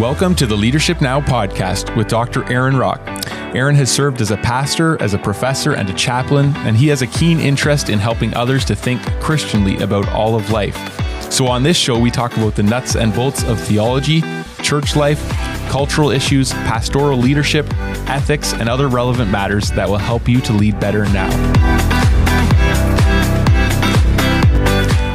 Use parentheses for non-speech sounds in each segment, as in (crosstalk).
Welcome to the Leadership Now podcast with Dr. Aaron Rock. Aaron has served as a pastor, as a professor, and a chaplain, and he has a keen interest in helping others to think Christianly about all of life. So, on this show, we talk about the nuts and bolts of theology, church life, cultural issues, pastoral leadership, ethics, and other relevant matters that will help you to lead better now.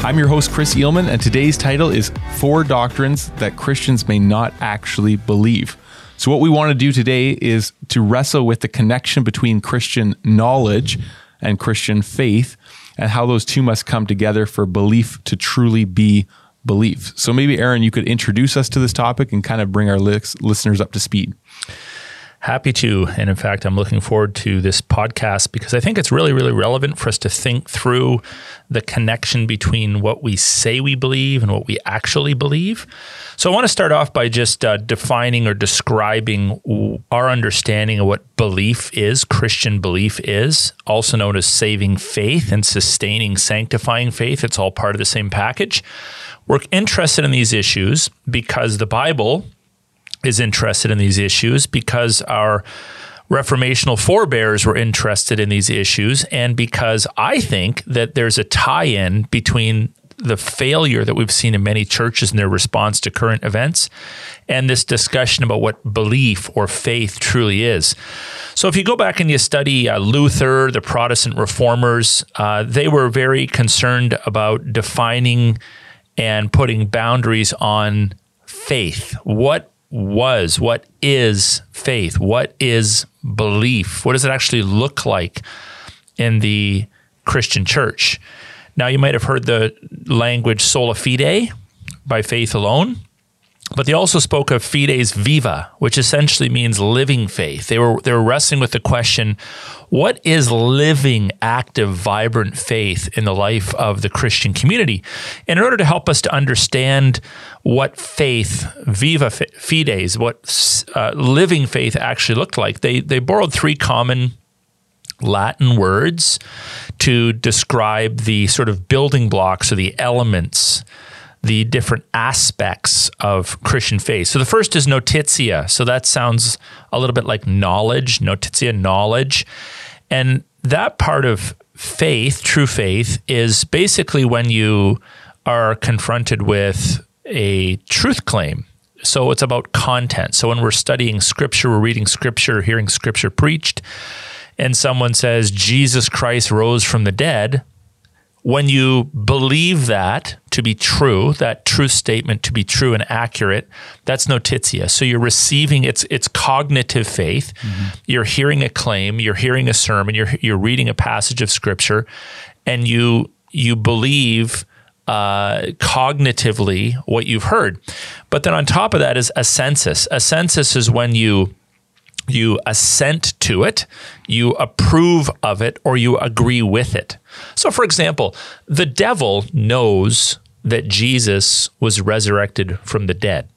I'm your host, Chris Eelman, and today's title is Four Doctrines That Christians May Not Actually Believe. So, what we want to do today is to wrestle with the connection between Christian knowledge and Christian faith and how those two must come together for belief to truly be belief. So, maybe, Aaron, you could introduce us to this topic and kind of bring our listeners up to speed. Happy to. And in fact, I'm looking forward to this podcast because I think it's really, really relevant for us to think through the connection between what we say we believe and what we actually believe. So I want to start off by just uh, defining or describing our understanding of what belief is, Christian belief is, also known as saving faith and sustaining, sanctifying faith. It's all part of the same package. We're interested in these issues because the Bible is interested in these issues because our reformational forebears were interested in these issues and because I think that there's a tie-in between the failure that we've seen in many churches in their response to current events and this discussion about what belief or faith truly is. So, if you go back and you study uh, Luther, the Protestant reformers, uh, they were very concerned about defining and putting boundaries on faith. What was, what is faith, what is belief, what does it actually look like in the Christian church. Now, you might have heard the language sola fide, by faith alone. But they also spoke of fides viva, which essentially means living faith. They were they were wrestling with the question, what is living, active, vibrant faith in the life of the Christian community? And in order to help us to understand what faith, viva fides, what uh, living faith actually looked like, they they borrowed three common Latin words to describe the sort of building blocks or the elements the different aspects of Christian faith. So the first is notitia. So that sounds a little bit like knowledge, notitia, knowledge. And that part of faith, true faith, is basically when you are confronted with a truth claim. So it's about content. So when we're studying scripture, we're reading scripture, hearing scripture preached, and someone says Jesus Christ rose from the dead, when you believe that to be true, that truth statement to be true and accurate, that's notitia. So you're receiving it's it's cognitive faith. Mm-hmm. You're hearing a claim, you're hearing a sermon, you're you're reading a passage of scripture, and you you believe uh, cognitively what you've heard. But then on top of that is assensus. A census is when you you assent to it, you approve of it, or you agree with it. So, for example, the devil knows that Jesus was resurrected from the dead.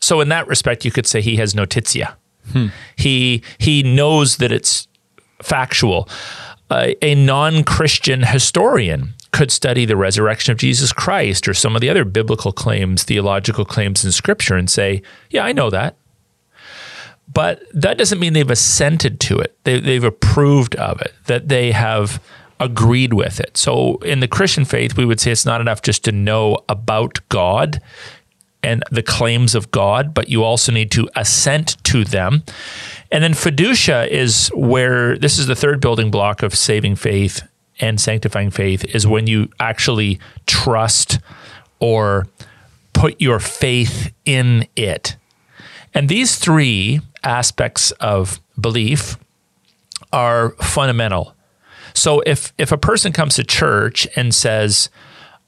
So, in that respect, you could say he has notitia. Hmm. He he knows that it's factual. Uh, a non-Christian historian could study the resurrection of Jesus Christ or some of the other biblical claims, theological claims in Scripture, and say, "Yeah, I know that." But that doesn't mean they've assented to it. They, they've approved of it. That they have agreed with it. So in the Christian faith, we would say it's not enough just to know about God and the claims of God, but you also need to assent to them. And then fiducia is where this is the third building block of saving faith and sanctifying faith is when you actually trust or put your faith in it. And these three aspects of belief are fundamental. So if if a person comes to church and says,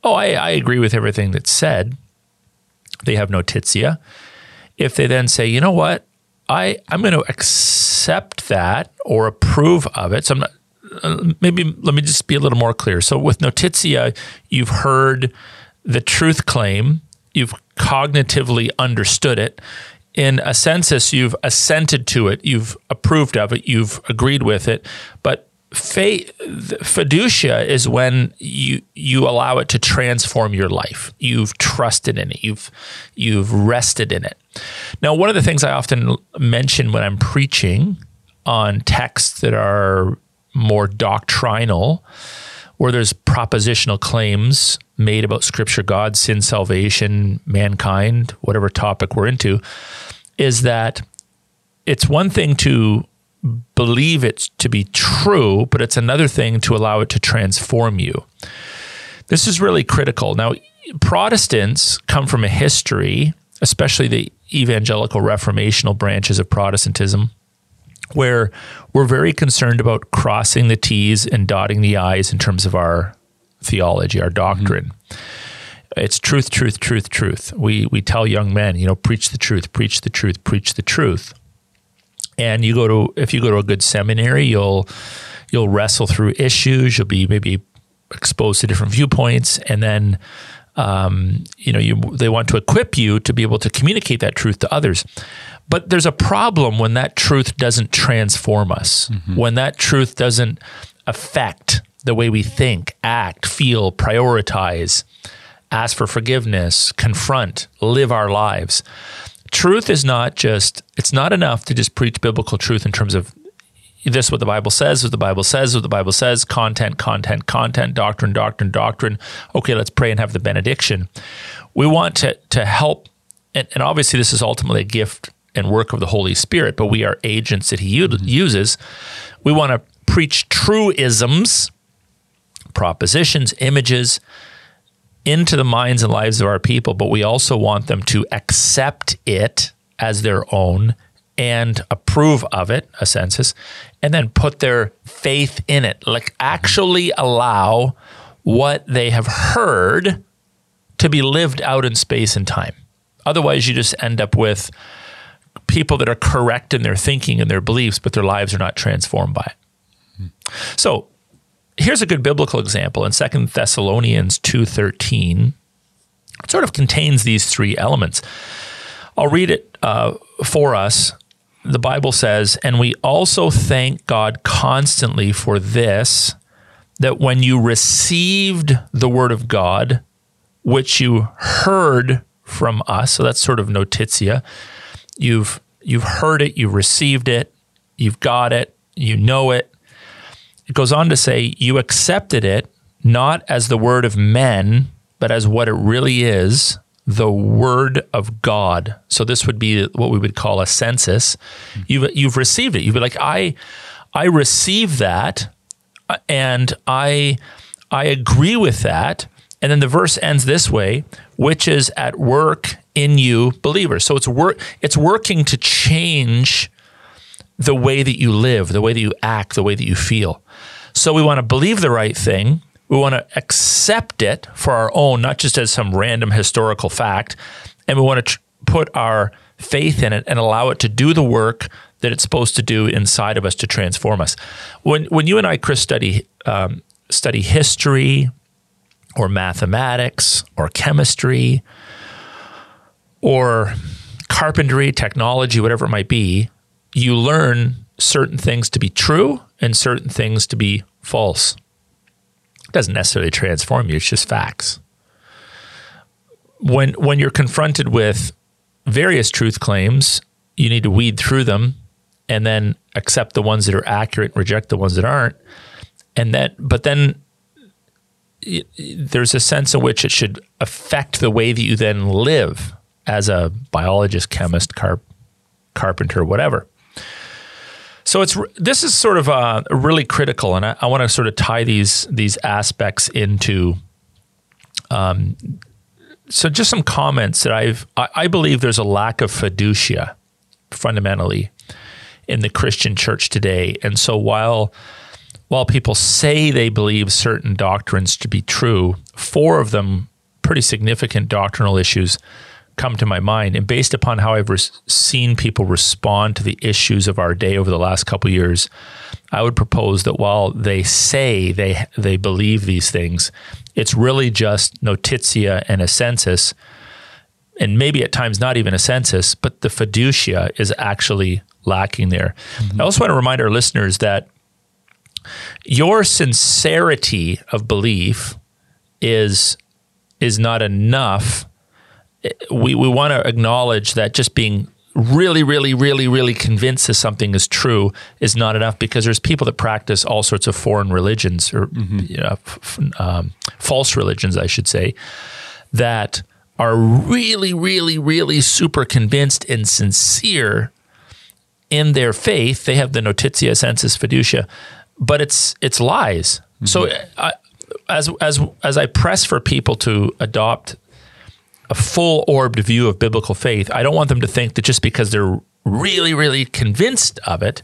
"Oh, I, I agree with everything that's said," they have notitia. If they then say, "You know what? I I'm going to accept that or approve of it," so I'm not. Uh, maybe let me just be a little more clear. So with notitia, you've heard the truth claim, you've cognitively understood it. In assensus, you've assented to it, you've approved of it, you've agreed with it, but fiducia is when you you allow it to transform your life. You've trusted in it. You've you've rested in it. Now one of the things i often mention when i'm preaching on texts that are more doctrinal where there's propositional claims made about scripture god sin salvation mankind whatever topic we're into is that it's one thing to believe it to be true, but it's another thing to allow it to transform you. This is really critical. Now, Protestants come from a history, especially the evangelical reformational branches of Protestantism, where we're very concerned about crossing the T's and dotting the I's in terms of our theology, our doctrine. Mm-hmm. It's truth, truth, truth, truth. We we tell young men, you know, preach the truth, preach the truth, preach the truth and you go to if you go to a good seminary, you'll you'll wrestle through issues. You'll be maybe exposed to different viewpoints, and then um, you know you they want to equip you to be able to communicate that truth to others. But there's a problem when that truth doesn't transform us. Mm-hmm. When that truth doesn't affect the way we think, act, feel, prioritize, ask for forgiveness, confront, live our lives truth is not just, it's not enough to just preach biblical truth in terms of this is what the Bible says, what the Bible says, what the Bible says, content, content, content, doctrine, doctrine, doctrine. Okay, let's pray and have the benediction. We want to, to help, and, and obviously this is ultimately a gift and work of the Holy Spirit, but we are agents that He mm-hmm. uses. We want to preach truisms, propositions, images, into the minds and lives of our people, but we also want them to accept it as their own and approve of it, assensus, and then put their faith in it. Like actually allow what they have heard to be lived out in space and time. Otherwise, you just end up with people that are correct in their thinking and their beliefs, but their lives are not transformed by it. So, here's a good biblical example in Second Thessalonians 2.13. It sort of contains these three elements. I'll read it uh, for us. The Bible says, and we also thank God constantly for this, that when you received the word of God, which you heard from us, so that's sort of notitia, you've you've heard it, you've received it, you've got it, you know it, it goes on to say, You accepted it not as the word of men, but as what it really is the word of God. So this would be what we would call assensus. Hmm. You've, you've received it. You've been like, I, I receive that uh, and I, I agree with that. And then the verse ends this way, which is at work in you believers. So it's work, it's working to change the way that you live, the way that you act, the way that you feel. So we want to believe the right thing. We want to accept it for our own, not just as some random historical fact. And we want to tr- put our faith in it and allow it to do the work that it's supposed to do inside of us to transform us. When when you and I, Chris, study um, study history or mathematics or chemistry or carpentry, technology, whatever it might be, you learn certain things to be true and certain things to be false. It doesn't necessarily transform you, it's just facts. When when you're confronted with various truth claims, you need to weed through them and then accept the ones that are accurate, and reject the ones that aren't. And that but then it, there's a sense in which it should affect the way that you then live as a biologist, chemist, carp, carpenter, whatever. So it's this is sort of uh, really critical, and I, I want to sort of tie these these aspects into. Um, so just some comments that I've I, I believe there's a lack of fiducia fundamentally in the Christian church today, and so while while people say they believe certain doctrines to be true, four of them pretty significant doctrinal issues come to my mind. And based upon how I've res- seen people respond to the issues of our day over the last couple years, I would propose that while they say they they believe these things, it's really just notitia and assensus, and maybe at times not even assensus, but the fiducia is actually lacking there. Mm-hmm. I also want to remind our listeners that your sincerity of belief is is not enough. We we want to acknowledge that just being really, really, really, really convinced that something is true is not enough because there's people that practice all sorts of foreign religions or mm-hmm. you know, f- um, false religions, I should say, that are really, really, really super convinced and sincere in their faith. They have the notitia sensus fiducia, but it's it's lies. Mm-hmm. So I, as as as I press for people to adopt a full orbed view of biblical faith, I don't want them to think that just because they're really, really convinced of it,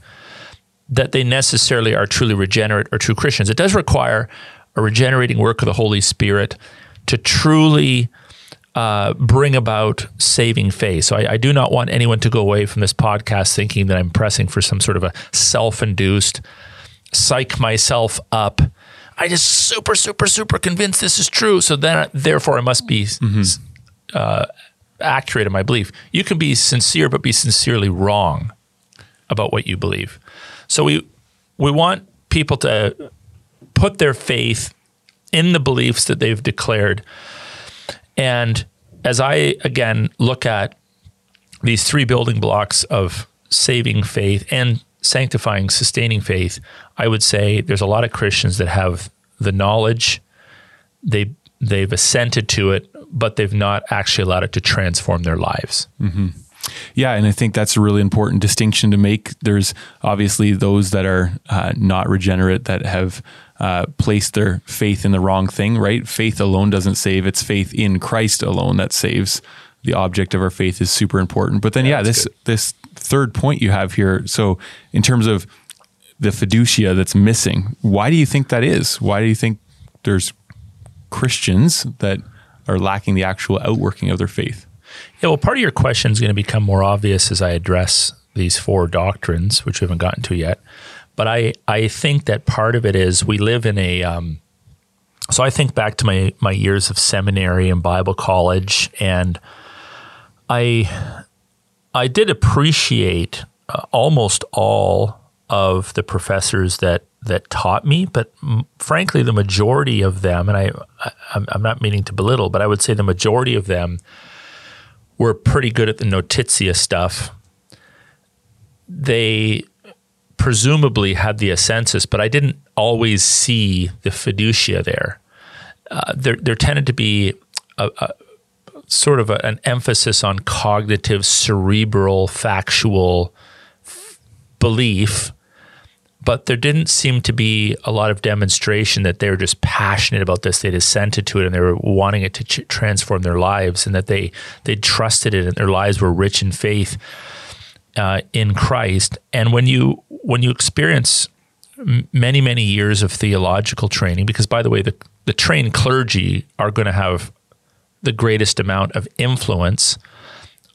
that they necessarily are truly regenerate or true Christians. It does require a regenerating work of the Holy Spirit to truly uh, bring about saving faith. So I, I, do not want anyone to go away from this podcast thinking that I'm pressing for some sort of a self induced, psych myself up. I just super, super, super convinced this is true. So then, therefore, I must be mm-hmm uh, accurate in my belief. You can be sincere, but be sincerely wrong about what you believe. So we we want people to put their faith in the beliefs that they've declared. And as I again look at these three building blocks of saving faith and sanctifying, sustaining faith, I would say there's a lot of Christians that have the knowledge, they they've assented to it, but they've not actually allowed it to transform their lives. Mm-hmm. Yeah, and I think that's a really important distinction to make. There's obviously those that are uh, not regenerate that have uh, placed their faith in the wrong thing, right? Faith alone doesn't save, it's faith in Christ alone that saves. The object of our faith is super important. But then, yeah, yeah this good. this third point you have here. So, in terms of the fiducia that's missing, why do you think that is? Why do you think there's Christians that are lacking the actual outworking of their faith. Yeah, well, part of your question is going to become more obvious as I address these four doctrines, which we haven't gotten to yet. But I, I think that part of it is we live in a. Um, so I think back to my my years of seminary and Bible college, and I I did appreciate uh, almost all of the professors that that taught me, but frankly, the majority of them, and I, I I'm not meaning to belittle, but I would say the majority of them were pretty good at the notitia stuff. They presumably had the assensus, but I didn't always see the fiducia there. Uh, there, there tended to be a, a sort of a, an emphasis on cognitive, cerebral, factual f- belief but there didn't seem to be a lot of demonstration that they were just passionate about this. They'd assented to it and they were wanting it to ch- transform their lives, and that they they trusted it and their lives were rich in faith uh, in Christ. And when you when you experience many many years of theological training, because by the way, the the trained clergy are going to have the greatest amount of influence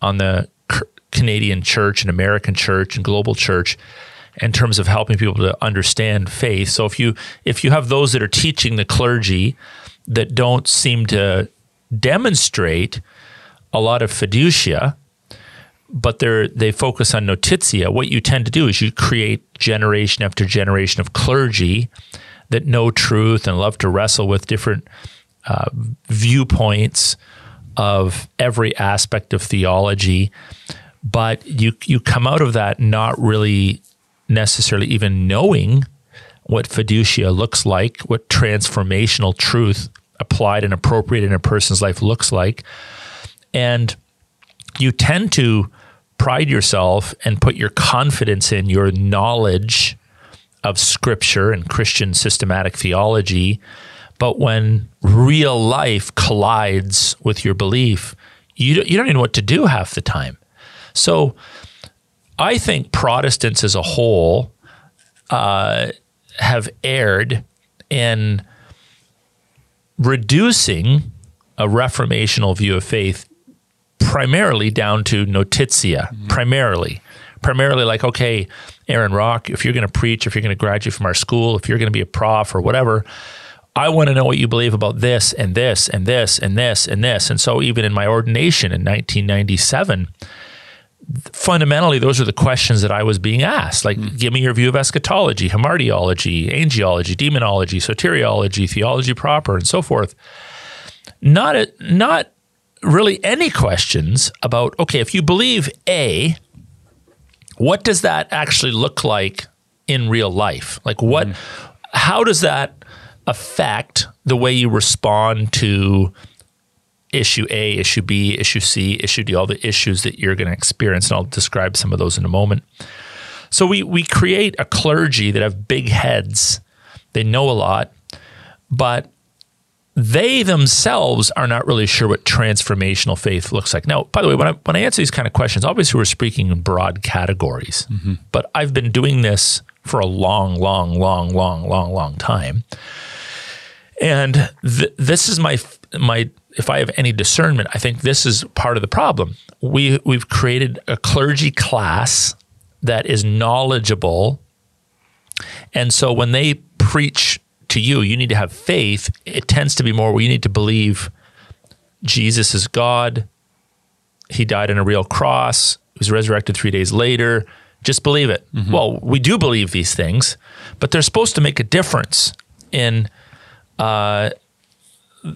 on the Canadian church and American church and global church in terms of helping people to understand faith. So if you if you have those that are teaching the clergy that don't seem to demonstrate a lot of fiducia, but they they focus on notitia, what you tend to do is you create generation after generation of clergy that know truth and love to wrestle with different uh, viewpoints of every aspect of theology but you you come out of that not really necessarily even knowing what fiducia looks like, what transformational truth applied and appropriate in a person's life looks like. And you tend to pride yourself and put your confidence in your knowledge of scripture and Christian systematic theology. But when real life collides with your belief, you don't, you don't even know what to do half the time. So I think Protestants as a whole uh, have erred in reducing a reformational view of faith primarily down to notitia, mm-hmm. primarily. Primarily, like, okay, Aaron Rock, if you're going to preach, if you're going to graduate from our school, if you're going to be a prof or whatever, I want to know what you believe about this and this and this and this and this. And so, even in my ordination in 1997, fundamentally, those are the questions that I was being asked. Like, mm. give me your view of eschatology, hamartiology, angelology, demonology, soteriology, theology proper, and so forth. Not a, not really any questions about okay, if you believe A, what does that actually look like in real life? Like, what? Mm. How does that affect the way you respond to issue A, issue B, issue C, issue D, all the issues that you're going to experience. And I'll describe some of those in a moment. So we, we create a clergy that have big heads. They know a lot, but they themselves are not really sure what transformational faith looks like. Now, by the way, when I, when I answer these kind of questions, obviously we're speaking in broad categories, mm-hmm. but I've been doing this for a long, long, long, long, long, long time. And th- this is my my if I have any discernment, I think this is part of the problem. We we've created a clergy class that is knowledgeable. And so when they preach to you, you need to have faith. It tends to be more where you need to believe Jesus is God. He died on a real cross. He was resurrected three days later. Just believe it. Mm-hmm. Well, we do believe these things, but they're supposed to make a difference in uh,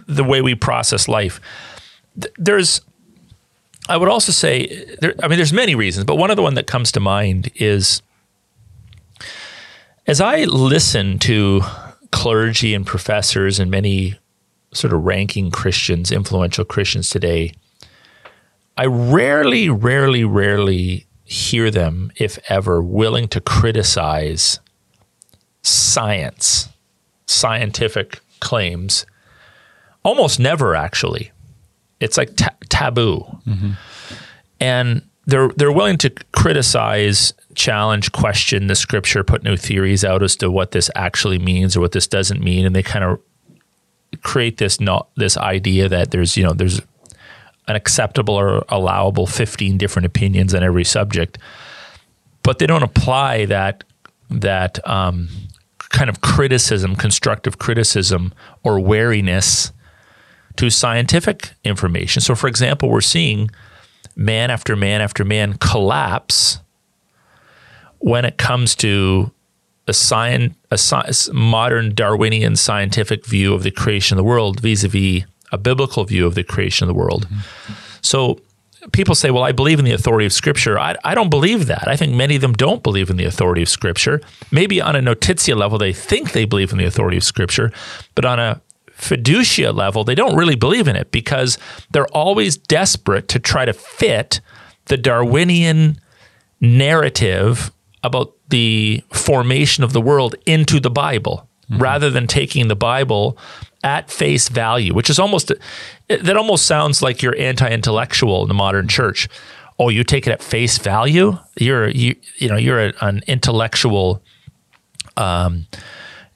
the way we process life. There's, I would also say, there, I mean, there's many reasons, but one of the one that comes to mind is as I listen to clergy and professors and many sort of ranking Christians, influential Christians today, I rarely, rarely, rarely hear them, if ever, willing to criticize science, scientific claims almost never actually. It's like ta- taboo, mm-hmm. and they're they're willing to criticize, challenge, question the scripture, put new theories out as to what this actually means or what this doesn't mean, and they kind of create this not this idea that there's you know there's an acceptable or allowable 15 different opinions on every subject but they don't apply that that um, kind of criticism constructive criticism or wariness to scientific information. So, for example, we're seeing man after man after man collapse when it comes to a, science, a sci- modern Darwinian scientific view of the creation of the world vis a vis a biblical view of the creation of the world. Mm-hmm. So, people say, well, I believe in the authority of Scripture. I, I, don't believe that. I think many of them don't believe in the authority of Scripture. Maybe on a notitia level, they think they believe in the authority of Scripture, but on a fiducia level, they don't really believe in it because they're always desperate to try to fit the Darwinian narrative about the formation of the world into the Bible mm-hmm. rather than taking the Bible at face value, which is almost that almost sounds like you're anti-intellectual in the modern church. Oh, you take it at face value? You're you you know you're a, an intellectual um,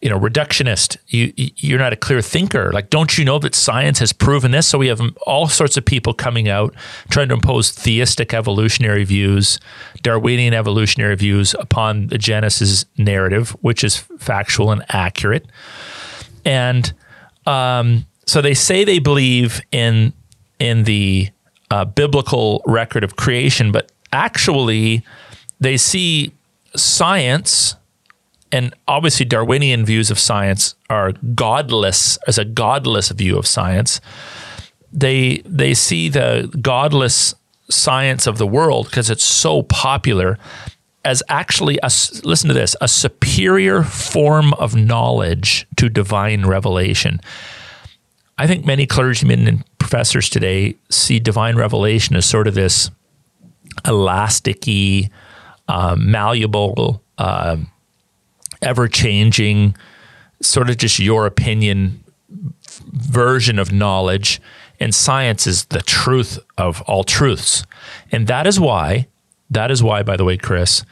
you know reductionist. You you're not a clear thinker. Like don't you know that science has proven this? So we have all sorts of people coming out trying to impose theistic evolutionary views darwinian evolutionary views upon the genesis narrative which is factual and accurate. And um, so they say they believe in in the uh, biblical record of creation but actually they see science and obviously Darwinian views of science are godless as a godless view of science. They they see the godless science of the world because it's so popular as actually a listen to this a superior form of knowledge to divine revelation. I think many clergymen and professors today see divine revelation as sort of this elasticy, uh, malleable. Uh, ever changing, sort of just your opinion version of knowledge. And science is the truth of all truths. And that is why, that is why, by the way, Chris,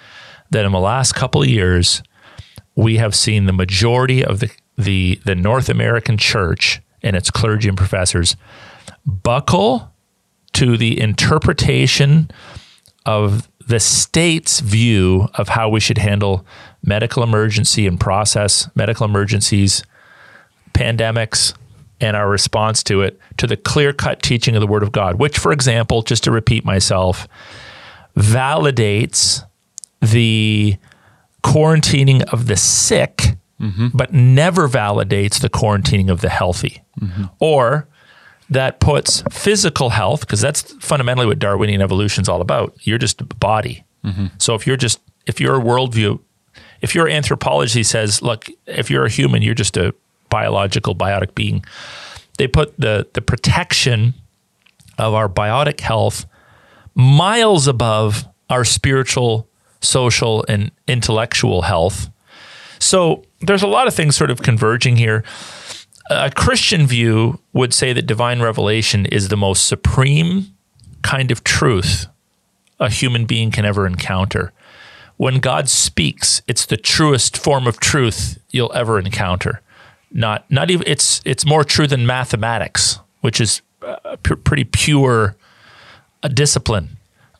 that in the last couple of years, we have seen the majority of the, the, the North American church and its clergy and professors buckle to the interpretation of the state's view of how we should handle medical emergency and process medical emergencies, pandemics, and our response to it to the clear cut teaching of the Word of God, which, for example, just to repeat myself, validates the quarantining of the sick, mm-hmm. but never validates the quarantining of the healthy. Mm-hmm. Or that puts physical health, because that's fundamentally what Darwinian evolution is all about. You're just a body. Mm-hmm. So if you're just, if your worldview, if your anthropology says, look, if you're a human, you're just a biological, biotic being, they put the, the protection of our biotic health miles above our spiritual, social, and intellectual health. So there's a lot of things sort of converging here. A Christian view would say that divine revelation is the most supreme kind of truth a human being can ever encounter. When God speaks, it's the truest form of truth you'll ever encounter. Not not even it's it's more true than mathematics, which is a p- pretty pure a discipline.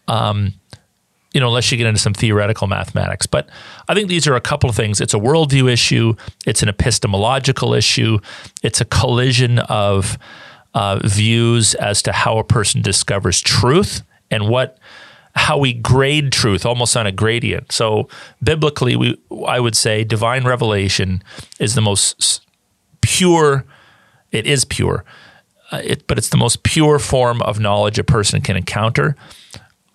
Um, you know, unless you get into some theoretical mathematics. But I think these are a couple of things. It's a worldview issue. It's an epistemological issue. It's a collision of uh, views as to how a person discovers truth and what how we grade truth almost on a gradient. So biblically, we I would say divine revelation is the most pure. It is pure, uh, it, but it's the most pure form of knowledge a person can encounter.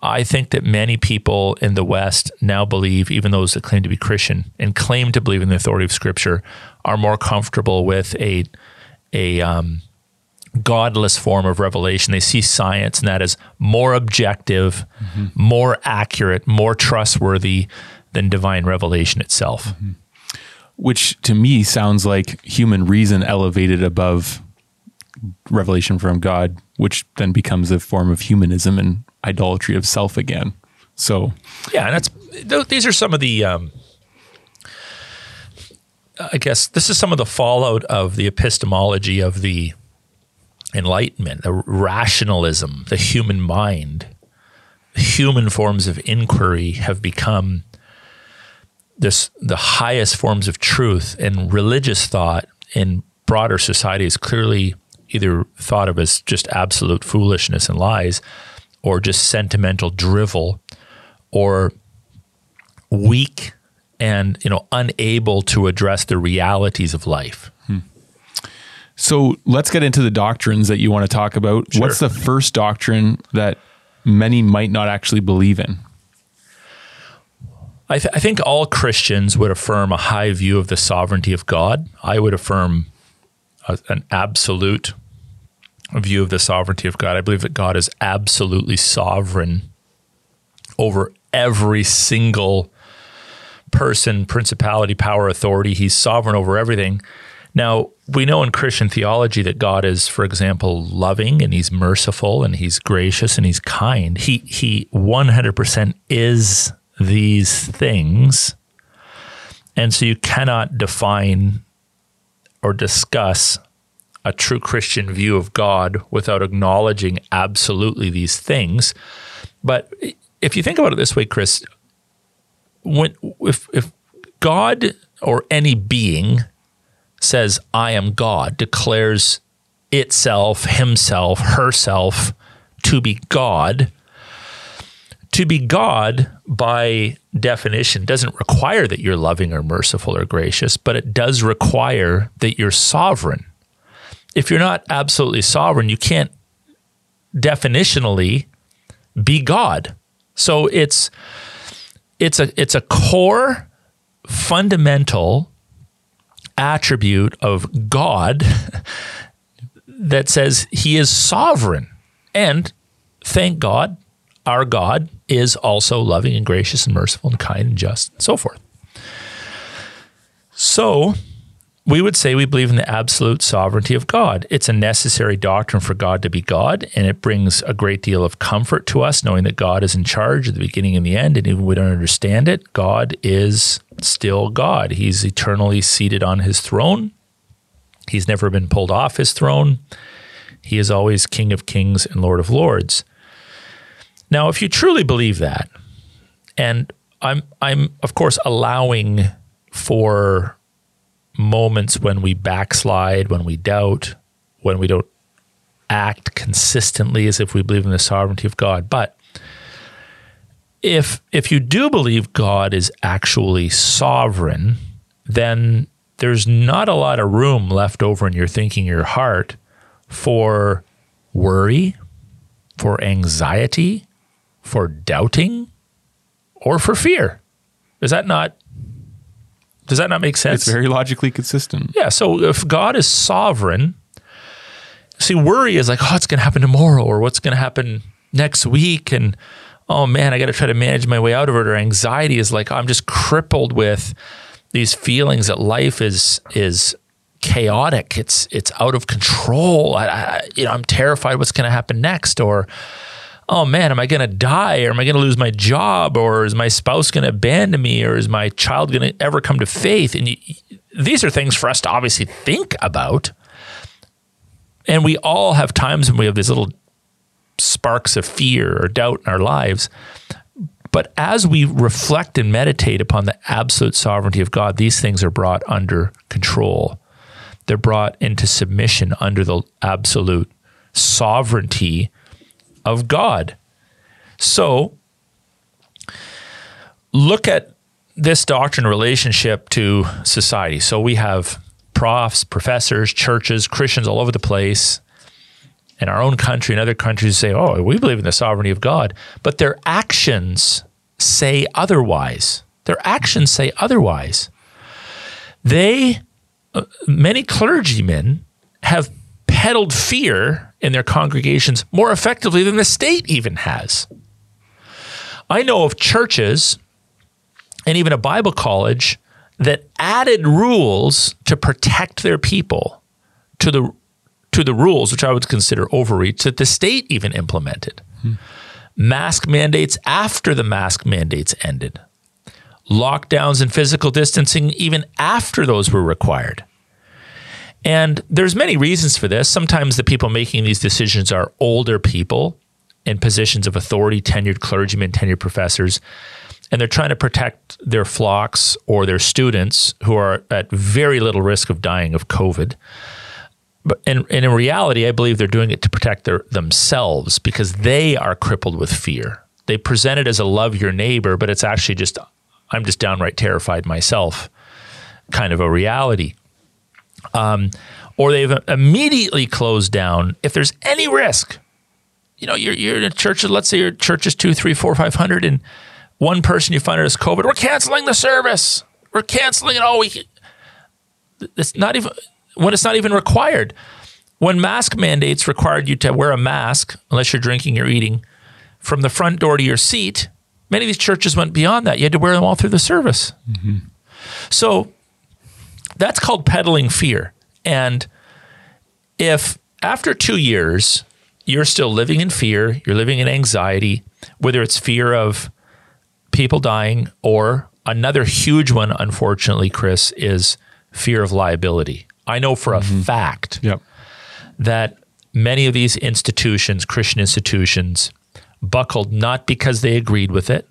I think that many people in the West now believe, even those that claim to be Christian and claim to believe in the authority of Scripture, are more comfortable with a a um, godless form of revelation. They see science and that is more objective, more accurate, more trustworthy than divine revelation itself. which to me sounds like human reason elevated above revelation from God, which then becomes a form of humanism and idolatry of self again. So, Yeah, and that's th- these are some of the. Um, I guess this is some of the fallout of the epistemology of the Enlightenment, the rationalism, the human mind, human forms of inquiry have become this the highest forms of truth, and religious thought in broader society is clearly either thought of as just absolute foolishness and lies, or just sentimental drivel, or weak and you know unable to address the realities of life. So let's get into the doctrines that you want to talk about. Sure. What's the first doctrine that many might not actually believe in? I, th- I think all Christians would affirm a high view of the sovereignty of God. I would affirm a, an absolute view of the sovereignty of God. I believe that God is absolutely sovereign over every single person, principality, power, authority. He's sovereign over everything. Now, we know in Christian theology that God is, for example, loving and he's merciful and he's gracious and he's kind. He he 100% is these things. And so you cannot define or discuss a true Christian view of God without acknowledging absolutely these things. But if you think about it this way, Chris, when if if God or any being says I am God, declares itself, himself, herself to be God, to be God by definition doesn't require that you're loving or merciful or gracious, but it does require that you're sovereign. If you're not absolutely sovereign, you can't definitionally be God. So it's it's a it's a core fundamental attribute of God that says he is sovereign. And thank God, our God is also loving and gracious and merciful and kind and just and so forth. So we would say we believe in the absolute sovereignty of God. It's a necessary doctrine for God to be God, and it brings a great deal of comfort to us knowing that God is in charge at the beginning and the end. And even we don't understand it, God is still God. He's eternally seated on his throne. He's never been pulled off his throne. He is always King of kings and Lord of lords. Now, if you truly believe that, and I'm I'm of course allowing for moments when we backslide, when we doubt, when we don't act consistently as if we believe in the sovereignty of God. But if if you do believe God is actually sovereign, then there's not a lot of room left over in your thinking, your heart, for worry, for anxiety, for doubting, or for fear. Is that not? Does that not make sense? It's very logically consistent. Yeah. So if God is sovereign, see, worry is like, oh, it's going to happen tomorrow, or what's going to happen next week, and oh man, I got to try to manage my way out of it. Or anxiety is like, I'm just crippled with these feelings that life is is chaotic. It's it's out of control. I, I, you know, I'm terrified what's going to happen next, or oh man, am I going to die, or am I going to lose my job, or is my spouse going to abandon me, or is my child going to ever come to faith? And you, these are things for us to obviously think about. And we all have times when we have these little sparks of fear or doubt in our lives. But as we reflect and meditate upon the absolute sovereignty of God, these things are brought under control. They're brought into submission under the absolute sovereignty of God. So look at this doctrine relationship to society. So we have profs, professors, churches, Christians all over the place in our own country and other countries say, oh, we believe in the sovereignty of God, but their actions say otherwise. Their actions say otherwise. They, uh, many clergymen, have peddled fear in their congregations more effectively than the state even has. I know of churches and even a Bible college that added rules to protect their people to the to the rules, which I would consider overreach, that the state even implemented. Hmm. Mask mandates after the mask mandates ended. Lockdowns and physical distancing even after those were required. And there's many reasons for this. Sometimes the people making these decisions are older people in positions of authority, tenured clergymen, tenured professors, and they're trying to protect their flocks or their students who are at very little risk of dying of COVID but and, and in reality, I believe they're doing it to protect their, themselves because they are crippled with fear. They present it as a love your neighbor, but it's actually just I'm just downright terrified myself, kind of a reality. Um, or they've immediately closed down if there's any risk. You know, you're you're in a church. Let's say your church is two, three, four, five hundred, and one person you find out is COVID. We're canceling the service. We're canceling it all week. It's not even when it's not even required. When mask mandates required you to wear a mask, unless you're drinking or eating, from the front door to your seat, many of these churches went beyond that. You had to wear them all through the service. Mm-hmm. So that's called peddling fear. And if after two years, you're still living in fear, you're living in anxiety, whether it's fear of people dying or another huge one, unfortunately, Chris, is fear of liability. I know for mm-hmm. a fact yep. that many of these institutions, Christian institutions, buckled not because they agreed with it,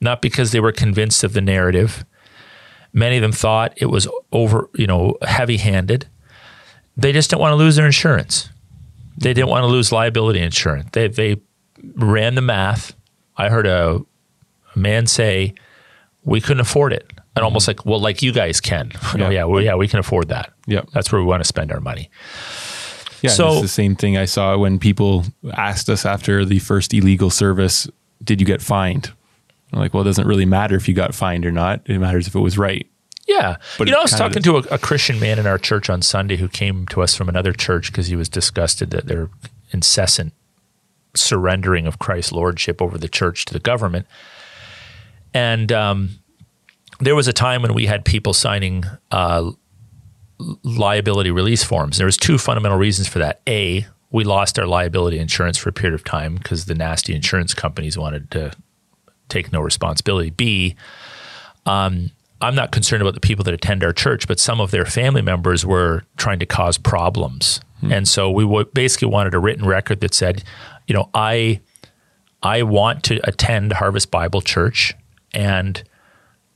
not because they were convinced of the narrative. Many of them thought it was over, you know, heavy-handed. They just didn't want to lose their insurance. They didn't want to lose liability insurance. They they ran the math. I heard a, a man say, "We couldn't afford it." and mm-hmm. almost like, well, like you guys can. Yeah, yeah, well, yeah, we can afford that. Yeah, that's where we want to spend our money. Yeah, so it's the same thing I saw when people asked us after the first illegal service, "Did you get fined?" I'm like, well, it doesn't really matter if you got fined or not. It matters if it was right. Yeah, but you know, I was talking to a, a, Christian man in our church on Sunday who came to us from another church because he was disgusted that their incessant surrendering of Christ's lordship over the church to the government, and um, there was a time when we had people signing uh, liability release forms. There was two fundamental reasons for that. A, we lost our liability insurance for a period of time because the nasty insurance companies wanted to take no responsibility. B, um, I'm not concerned about the people that attend our church, but some of their family members were trying to cause problems, hmm. and so we w- basically wanted a written record that said, you know, I I want to attend Harvest Bible Church, and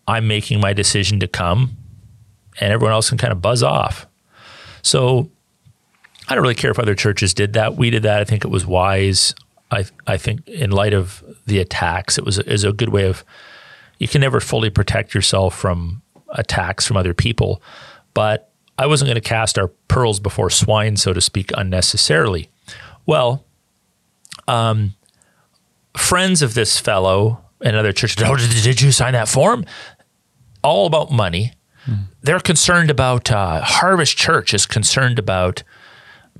I'm making my decision to come, and everyone else can kind of buzz off. So I don't really care if other churches did that. We did that. I think it was wise. I I think in light of the attacks, it was is a good way of you can never fully protect yourself from attacks from other people, but I wasn't going to cast our pearls before swine, so to speak, unnecessarily. Well, um, friends of this fellow and other churches, (laughs) oh, did, did you sign that form? All about money. They're concerned about uh, Harvest Church is concerned about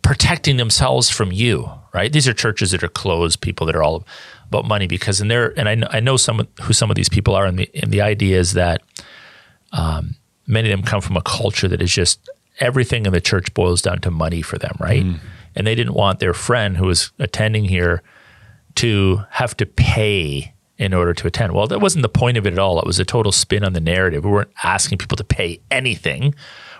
protecting themselves from you, right? These are churches that are closed, people that are all about money because in there, and I, know, I know some who some of these people are, and the and the idea is that um, many of them come from a culture that is just everything in the church boils down to money for them, right? Mm. And they didn't want their friend who was attending here to have to pay in order to attend. Well, that wasn't the point of it at all. It was a total spin on the narrative. We weren't asking people to pay anything.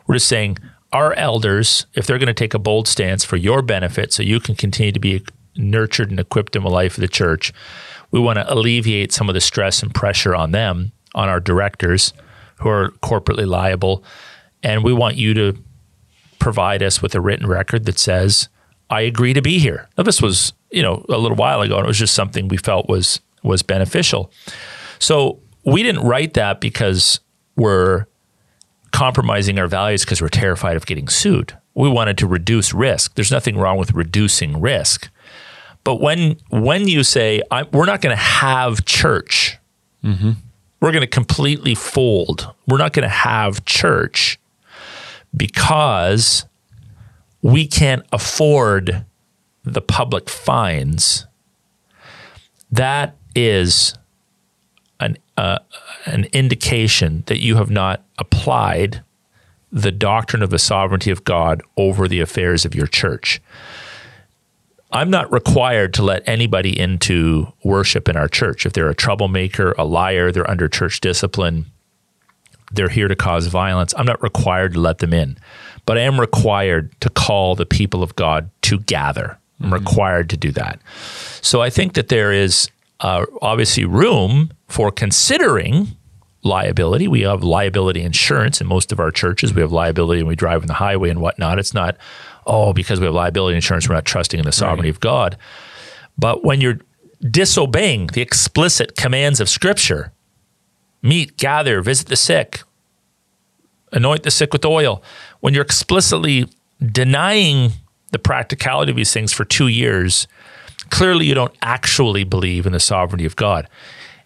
We're just saying our elders, if they're going to take a bold stance for your benefit so you can continue to be nurtured and equipped in the life of the church, we want to alleviate some of the stress and pressure on them, on our directors who are corporately liable. And we want you to provide us with a written record that says, I agree to be here. Now, this was, you know, a little while ago, and it was just something we felt was was beneficial. So we didn't write that because we're compromising our values because we're terrified of getting sued. We wanted to reduce risk. There's nothing wrong with reducing risk. But when when you say we're not going to have church, mm-hmm. we're going to completely fold. We're not going to have church because we can't afford the public fines. That is an uh, an indication that you have not applied the doctrine of the sovereignty of God over the affairs of your church. I'm not required to let anybody into worship in our church. If they're a troublemaker, a liar, they're under church discipline, they're here to cause violence, I'm not required to let them in. But I am required to call the people of God to gather. I'm mm-hmm. required to do that. So I think that there is uh, obviously room for considering liability. We have liability insurance in most of our churches. We have liability when we drive on the highway and whatnot. It's not, oh, because we have liability insurance, we're not trusting in the sovereignty right. of God. But when you're disobeying the explicit commands of Scripture, meet, gather, visit the sick, anoint the sick with oil, when you're explicitly denying the practicality of these things for two years, clearly you don't actually believe in the sovereignty of God.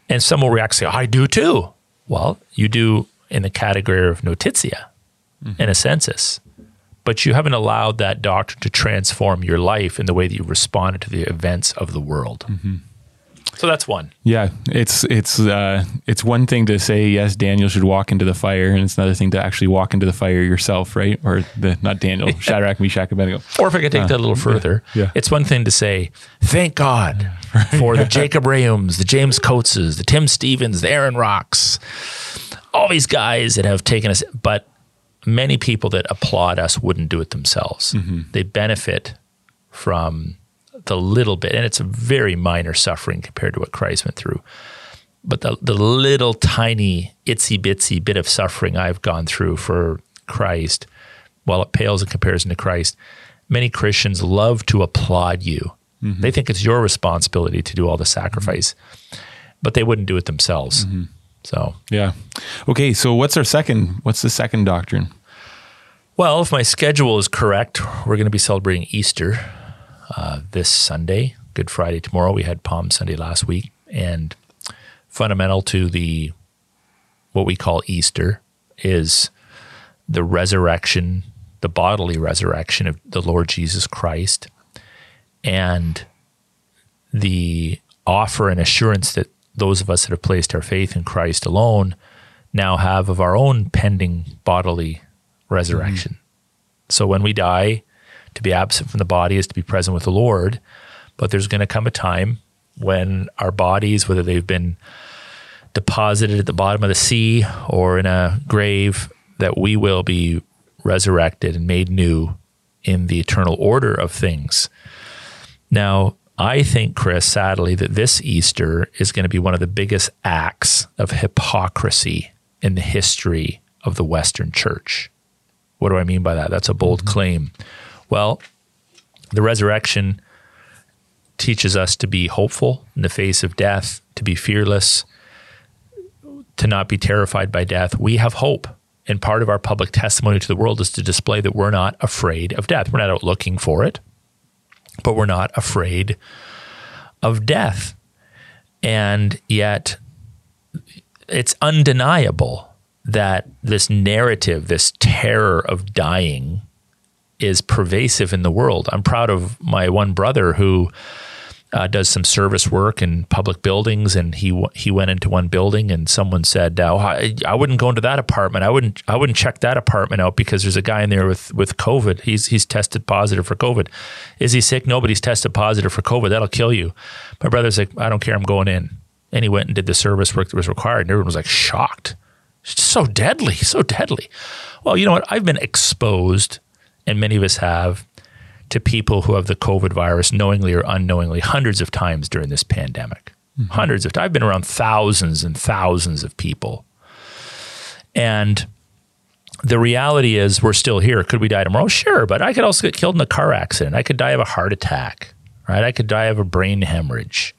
And some will react say, I do too. Well, you do in the category of notitia, mm-hmm. in assensus. But you haven't allowed that doctrine to transform your life in the way that you responded to the events of the world. Mm-hmm. So that's one. Yeah, it's it's uh, it's one thing to say yes, Daniel should walk into the fire, and it's another thing to actually walk into the fire yourself, right? Or the not Daniel, (laughs) yeah. Shadrach, Meshach, Abednego. Or if I could take uh, that a little further, yeah, yeah. it's one thing to say thank God (laughs) for the Jacob Reaumes, the James Coateses, the Tim Stephens, the Aaron Rocks, all these guys that have taken us, but many people that applaud us wouldn't do it themselves. Mm-hmm. They benefit from the little bit, and it's a very minor suffering compared to what Christ went through. But the, the little tiny itsy bitsy bit of suffering I've gone through for Christ, while it pales in comparison to Christ, many Christians love to applaud you. Mm-hmm. They think it's your responsibility to do all the sacrifice, mm-hmm. but they wouldn't do it themselves. Mm-hmm. So, yeah. Okay. So, what's our second? What's the second doctrine? Well, if my schedule is correct, we're going to be celebrating Easter uh, this Sunday, Good Friday tomorrow. We had Palm Sunday last week, and fundamental to the what we call Easter is the resurrection, the bodily resurrection of the Lord Jesus Christ, and the offer and assurance that those of us that have placed our faith in Christ alone now have of our own pending bodily resurrection. Mm-hmm. So when we die, to be absent from the body is to be present with the Lord. But there's going to come a time when our bodies, whether they've been deposited at the bottom of the sea or in a grave, that we will be resurrected and made new in the eternal order of things. Now, I think, Chris, sadly, that this Easter is going to be one of the biggest acts of hypocrisy in the history of the Western church. What do I mean by that? That's a bold mm-hmm. claim. Well, the resurrection teaches us to be hopeful in the face of death, to be fearless, to not be terrified by death. We have hope. And part of our public testimony to the world is to display that we're not afraid of death. We're not out looking for it, but we're not afraid of death. And yet, it's undeniable that this narrative, this terror of dying, is pervasive in the world. I'm proud of my one brother who uh, does some service work in public buildings, and he he went into one building, and someone said, oh, I, I, wouldn't go into that apartment. I wouldn't I wouldn't check that apartment out because there's a guy in there with with COVID. He's he's tested positive for COVID. Is he sick? Nobody's tested positive for COVID. That'll kill you." My brother's like, "I don't care. I'm going in." And he went and did the service work that was required, and everyone was like shocked. It's so deadly, so deadly. Well, you know what? I've been exposed, and many of us have to people who have the COVID virus knowingly or unknowingly hundreds of times during this pandemic. Mm-hmm. Hundreds of times. I've been around thousands and thousands of people. And the reality is we're still here. Could we die tomorrow? Sure, but I could also get killed in a car accident. I could die of a heart attack, right? I could die of a brain hemorrhage.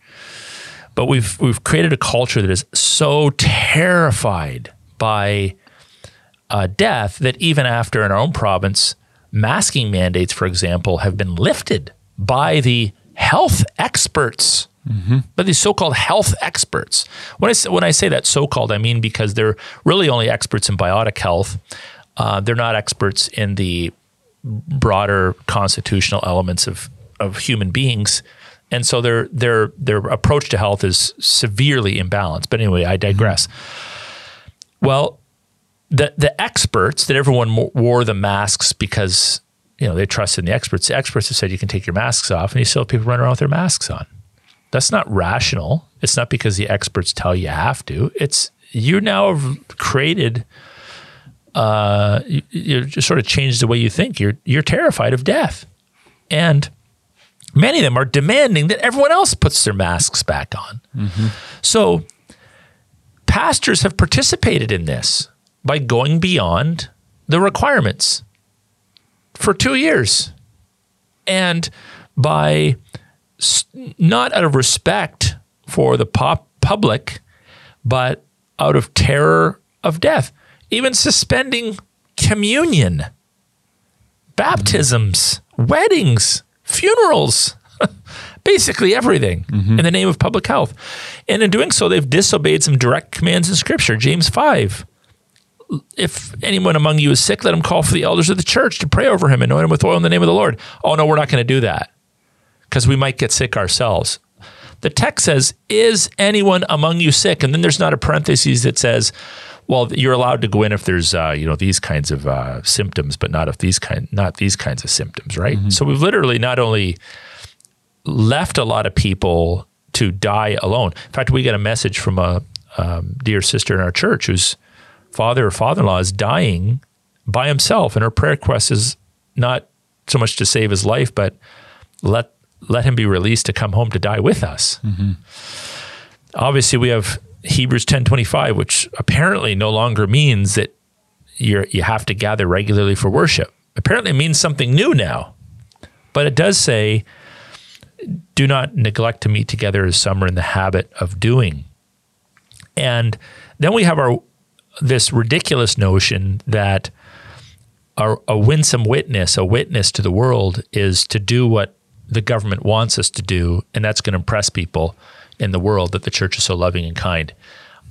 But we've we've created a culture that is so terrified by uh, death that even after in our own province, masking mandates, for example, have been lifted by the health experts. Mm-hmm. But these so-called health experts. When I when I say that so-called, I mean because they're really only experts in biotic health. Uh, they're not experts in the broader constitutional elements of of human beings, and so their their their approach to health is severely imbalanced. But anyway, I digress. Mm-hmm. Well, the the experts that everyone wore the masks because you know they trusted in the experts. The experts have said you can take your masks off, and you still have people running around with their masks on. That's not rational. It's not because the experts tell you have to. It's you now have created. Uh, you, you just sort of changed the way you think. You're you're terrified of death, and many of them are demanding that everyone else puts their masks back on. Mm-hmm. So pastors have participated in this by going beyond the requirements for two years. And by not out of respect for the pop public, but out of terror of death, even suspending communion, baptisms, mm-hmm. weddings, funerals, (laughs) basically everything mm-hmm. in the name of public health. And in doing so, they've disobeyed some direct commands in Scripture. James 5 if anyone among you is sick, let him call for the elders of the church to pray over him and anoint him with oil in the name of the Lord. Oh, no, we're not going to do that because we might get sick ourselves. The text says, Is anyone among you sick? And then there's not a parenthesis that says, well, you're allowed to go in if there's uh, you know these kinds of uh, symptoms, but not if these kind not these kinds of symptoms, right? Mm-hmm. So we've literally not only left a lot of people to die alone. In fact, we get a message from a um, dear sister in our church who's father or father in law is dying by himself, and her prayer request is not so much to save his life, but let let him be released to come home to die with us. Mm-hmm. Obviously, we have Hebrews ten twenty five, which apparently no longer means that you you have to gather regularly for worship. Apparently, it means something new now, but it does say, "Do not neglect to meet together as some are in the habit of doing." And then we have our this ridiculous notion that a, a winsome witness, a witness to the world, is to do what the government wants us to do, and that's going to impress people in the world that the church is so loving and kind.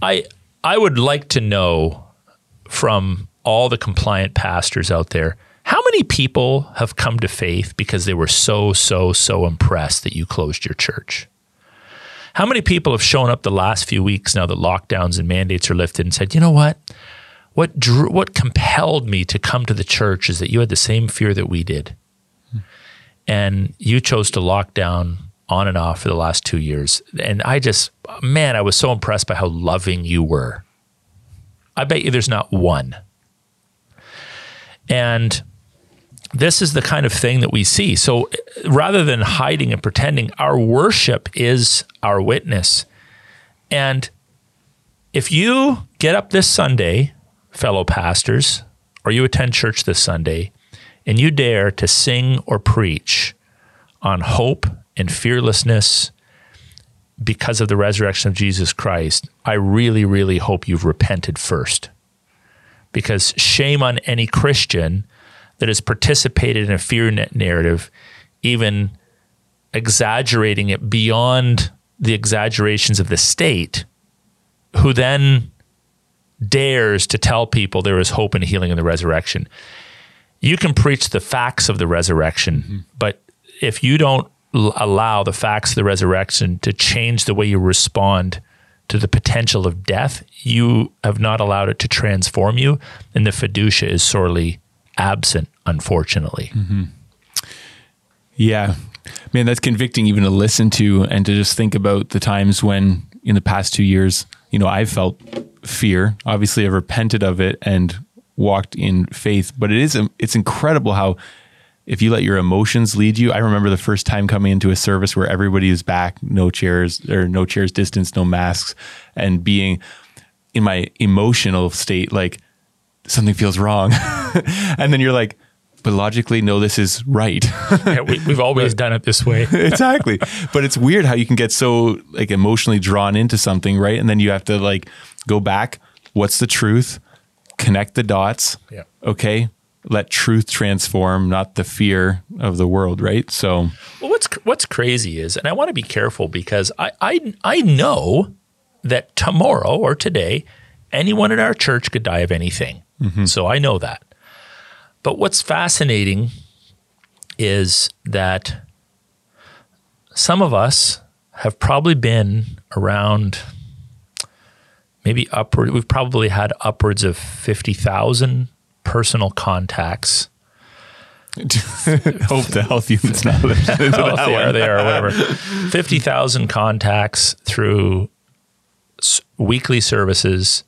I I would like to know from all the compliant pastors out there how many people have come to faith because they were so so so impressed that you closed your church. How many people have shown up the last few weeks now that lockdowns and mandates are lifted and said, you know what? What drew, what compelled me to come to the church is that you had the same fear that we did. And you chose to lock down on and off for the last two years. And I just, man, I was so impressed by how loving you were. I bet you there's not one. And this is the kind of thing that we see. So rather than hiding and pretending, our worship is our witness. And if you get up this Sunday, fellow pastors, or you attend church this Sunday, and you dare to sing or preach on hope and fearlessness because of the resurrection of Jesus Christ, I really, really hope you've repented first. Because shame on any Christian that has participated in a fear narrative, even exaggerating it beyond the exaggerations of the state, who then dares to tell people there is hope and healing in the resurrection. You can preach the facts of the resurrection, mm-hmm. but if you don't l- allow the facts of the resurrection to change the way you respond to the potential of death, you have not allowed it to transform you, and the fiducia is sorely absent, unfortunately. Mm-hmm. Yeah. Man, that's convicting even to listen to and to just think about the times when in the past two years, you know, I've felt fear. Obviously, I've repented of it and walked in faith, but it is, it's incredible how if you let your emotions lead you, I remember the first time coming into a service where everybody was back, no chairs or no chairs distance, no masks, and being in my emotional state, like something feels wrong. (laughs) and then you're like, but logically, no, this is right. (laughs) yeah, we, have always done it this way. (laughs) exactly. But it's weird how you can get so like emotionally drawn into something, right? And then you have to like go back. What's the truth? Connect the dots. Yeah. Okay let truth transform, not the fear of the world, right? So, well, what's what's crazy is, and I want to be careful because I I I know that tomorrow or today, anyone in our church could die of anything. Mm-hmm. So I know that. But what's fascinating is that some of us have probably been around maybe upward we've probably had upwards of 50,000 personal contacts. (laughs) Hope the health unit's not listening to (laughs) that they are, they are, whatever. (laughs) 50,000 contacts through s- weekly services,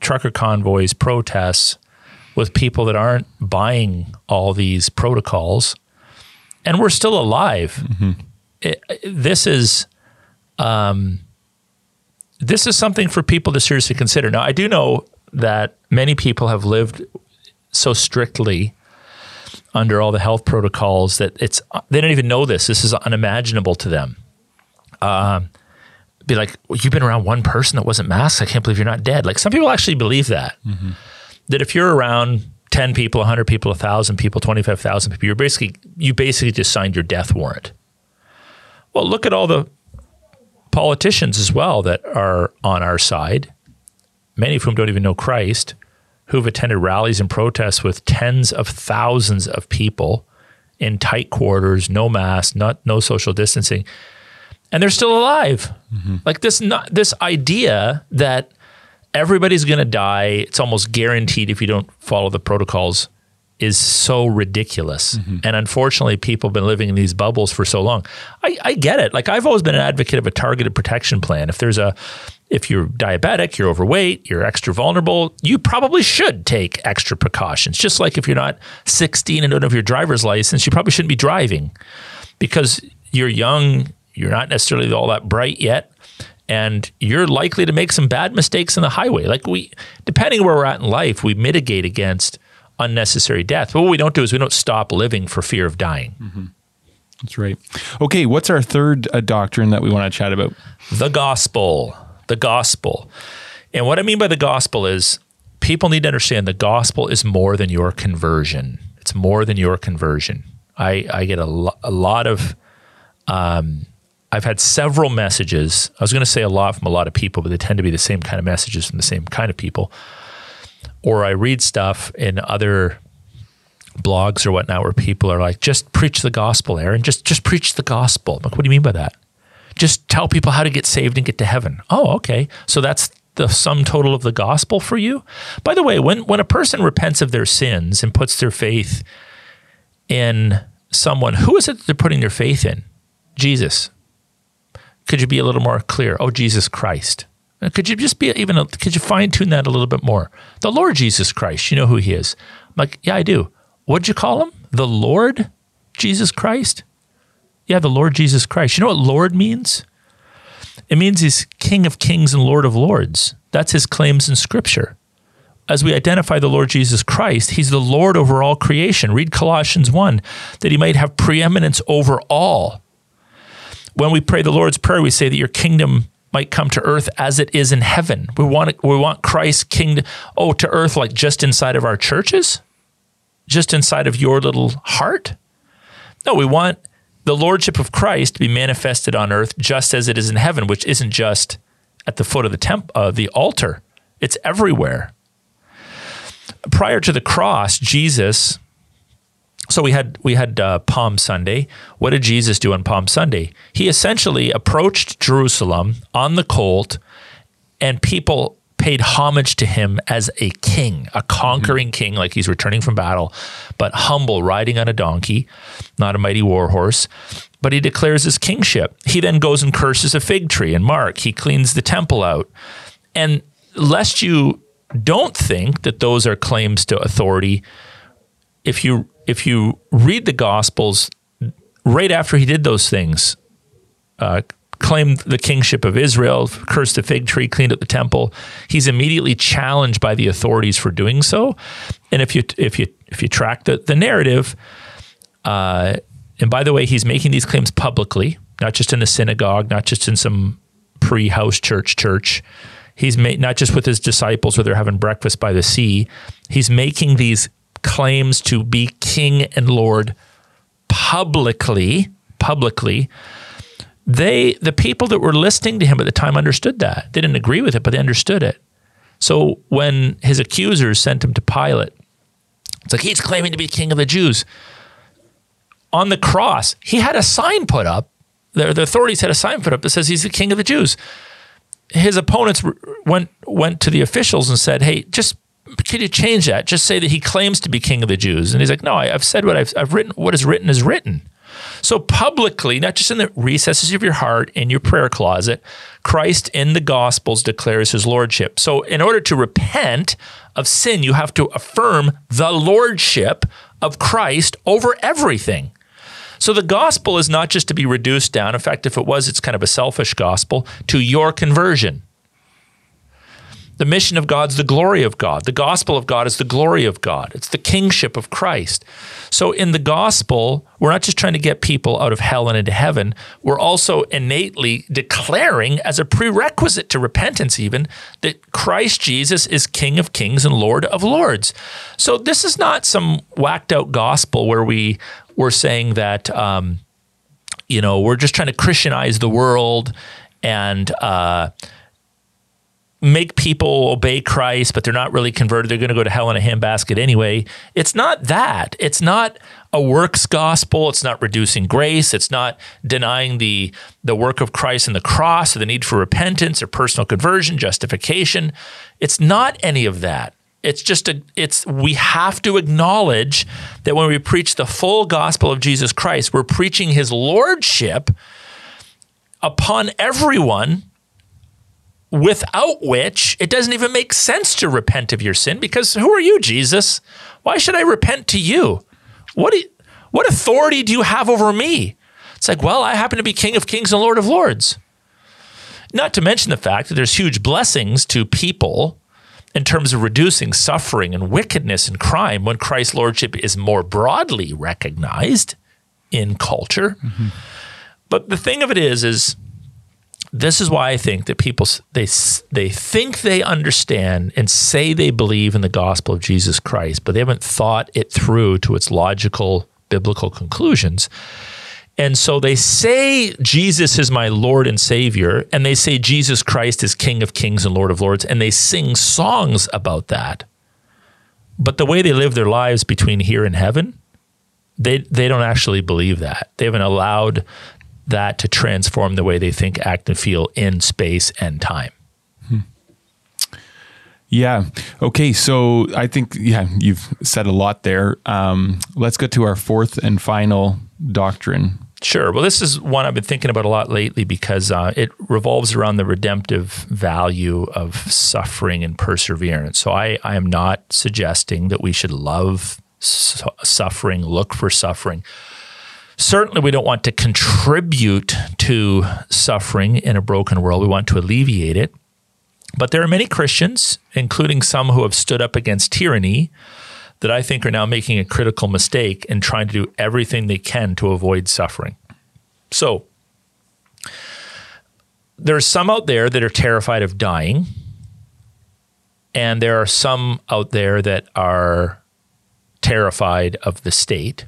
trucker convoys, protests with people that aren't buying all these protocols. And we're still alive. Mm-hmm. It, this is. Um, this is something for people to seriously consider. Now, I do know that many people have lived so strictly under all the health protocols that it's they don't even know this. This is unimaginable to them. Um, be like, well, you've been around one person that wasn't masked. I can't believe you're not dead. Like some people actually believe that. Mm-hmm. That if you're around ten people, hundred people, thousand people, twenty five thousand people, you're basically you basically just signed your death warrant. Well, look at all the politicians as well that are on our side many of whom don't even know Christ, who've attended rallies and protests with tens of thousands of people in tight quarters, no mask, not no social distancing, and they're still alive. Mm-hmm. Like this, not, this idea that everybody's going to die, it's almost guaranteed if you don't follow the protocols is so ridiculous. Mm-hmm. And unfortunately, people have been living in these bubbles for so long. I, I, get it. Like I've always been an advocate of a targeted protection plan. If there's a if you're diabetic, you're overweight, you're extra vulnerable, you probably should take extra precautions. Just like if you're not 16 and don't have your driver's license, you probably shouldn't be driving because you're young, you're not necessarily all that bright yet, and you're likely to make some bad mistakes in the highway. Like we, depending where we're at in life, we mitigate against unnecessary death. But what we don't do is we don't stop living for fear of dying. Mm-hmm. That's right. Okay, what's our third uh, doctrine that we want to chat about? The gospel. The gospel. And what I mean by the gospel is people need to understand the gospel is more than your conversion. It's more than your conversion. I, I get a, lo- a lot of, um, I've had several messages. I was going to say a lot from a lot of people, but they tend to be the same kind of messages from the same kind of people or I read stuff in other blogs or whatnot where people are like, just preach the gospel, Aaron. Just just preach the gospel. I'm like, what do you mean by that? Just tell people how to get saved and get to heaven. Oh, okay. So that's the sum total of the gospel for you. By the way, when when a person repents of their sins and puts their faith in someone, who is it that they're putting their faith in? Jesus. Could you be a little more clear? Oh, Jesus Christ. Uh, could you just be even, a, could you fine tune that a little bit more? The Lord Jesus Christ, you know who he is. I'm like, yeah, I do. What'd you call him? The Lord Jesus Christ? Yeah, the Lord Jesus Christ. You know what Lord means? It means he's King of kings and Lord of lords. That's his claims in Scripture. As we identify the Lord Jesus Christ, he's the Lord over all creation. Read Colossians 1 that he might have preeminence over all. When we pray the Lord's Prayer, we say that your kingdom might come to earth as it is in heaven. We want we want Christ's kingdom oh to earth like just inside of our churches, just inside of your little heart. No, we want the lordship of Christ to be manifested on earth just as it is in heaven, which isn't just at the foot of the temp uh, the altar. It's everywhere. Prior to the cross, Jesus so we had we had uh, Palm Sunday. What did Jesus do on Palm Sunday? He essentially approached Jerusalem on the colt, and people paid homage to him as a king, a conquering mm-hmm. king, like he's returning from battle, but humble, riding on a donkey, not a mighty war horse. But he declares his kingship. He then goes and curses a fig tree in Mark. He cleans the temple out, and lest you don't think that those are claims to authority, if you if you read the Gospels, right after he did those things, uh, claimed the kingship of Israel, cursed the fig tree, cleaned up the temple, he's immediately challenged by the authorities for doing so. And if you if you if you track the the narrative, uh, and by the way, he's making these claims publicly, not just in the synagogue, not just in some pre-house church church. He's made not just with his disciples where they're having breakfast by the sea. He's making these claims to be king and lord publicly, publicly, they the people that were listening to him at the time understood that. They didn't agree with it, but they understood it. So when his accusers sent him to Pilate, it's like he's claiming to be king of the Jews. On the cross, he had a sign put up. The, the authorities had a sign put up that says he's the king of the Jews. His opponents went went to the officials and said, "Hey, just could you change that? Just say that he claims to be king of the Jews. And he's like, no, I, have said what I've, I've written. What is written is written. So publicly, not just in the recesses of your heart, in your prayer closet, Christ in the Gospels declares his lordship. So in order to repent of sin, you have to affirm the lordship of Christ over everything. So the gospel is not just to be reduced down. In fact, if it was, it's kind of a selfish gospel to your conversion. The mission of God is the glory of God. The gospel of God is the glory of God. It's the kingship of Christ. So in the gospel, we're not just trying to get people out of hell and into heaven. We're also innately declaring, as a prerequisite to repentance, even, that Christ Jesus is King of kings and Lord of lords. So this is not some whacked out gospel where we we're saying that, um, you know, we're just trying to Christianize the world and, uh, make people obey Christ, but they're not really converted. They're going to go to hell in a handbasket anyway. It's not that. It's not a works gospel. It's not reducing grace. It's not denying the the work of Christ and the cross or the need for repentance or personal conversion, justification. It's not any of that. It's just a it's we have to acknowledge that when we preach the full gospel of Jesus Christ, we're preaching his lordship upon everyone without which it doesn't even make sense to repent of your sin because who are you, Jesus? Why should I repent to you? What, you, what authority do you have over me? It's like, well, I happen to be King of Kings and Lord of Lords. Not to mention the fact that there's huge blessings to people in terms of reducing suffering and wickedness and crime when Christ's lordship is more broadly recognized in culture. Mm-hmm. But the thing of it is, is this is why I think that people they they think they understand and say they believe in the gospel of Jesus Christ, but they haven't thought it through to its logical biblical conclusions. And so they say Jesus is my Lord and Savior, and they say Jesus Christ is King of Kings and Lord of Lords, and they sing songs about that. But the way they live their lives between here and heaven, they they don't actually believe that. They haven't allowed that to transform the way they think, act, and feel in space and time. Hmm. Yeah. Okay. So I think, yeah, you've said a lot there. Um, let's get to our fourth and final doctrine. Sure. Well, this is one I've been thinking about a lot lately because uh, it revolves around the redemptive value of suffering and perseverance. So I, I am not suggesting that we should love su- suffering, look for suffering certainly we don't want to contribute to suffering in a broken world. We want to alleviate it. But there are many Christians, including some who have stood up against tyranny, that I think are now making a critical mistake in trying to do everything they can to avoid suffering. So, there are some out there that are terrified of dying, and there are some out there that are terrified of the state.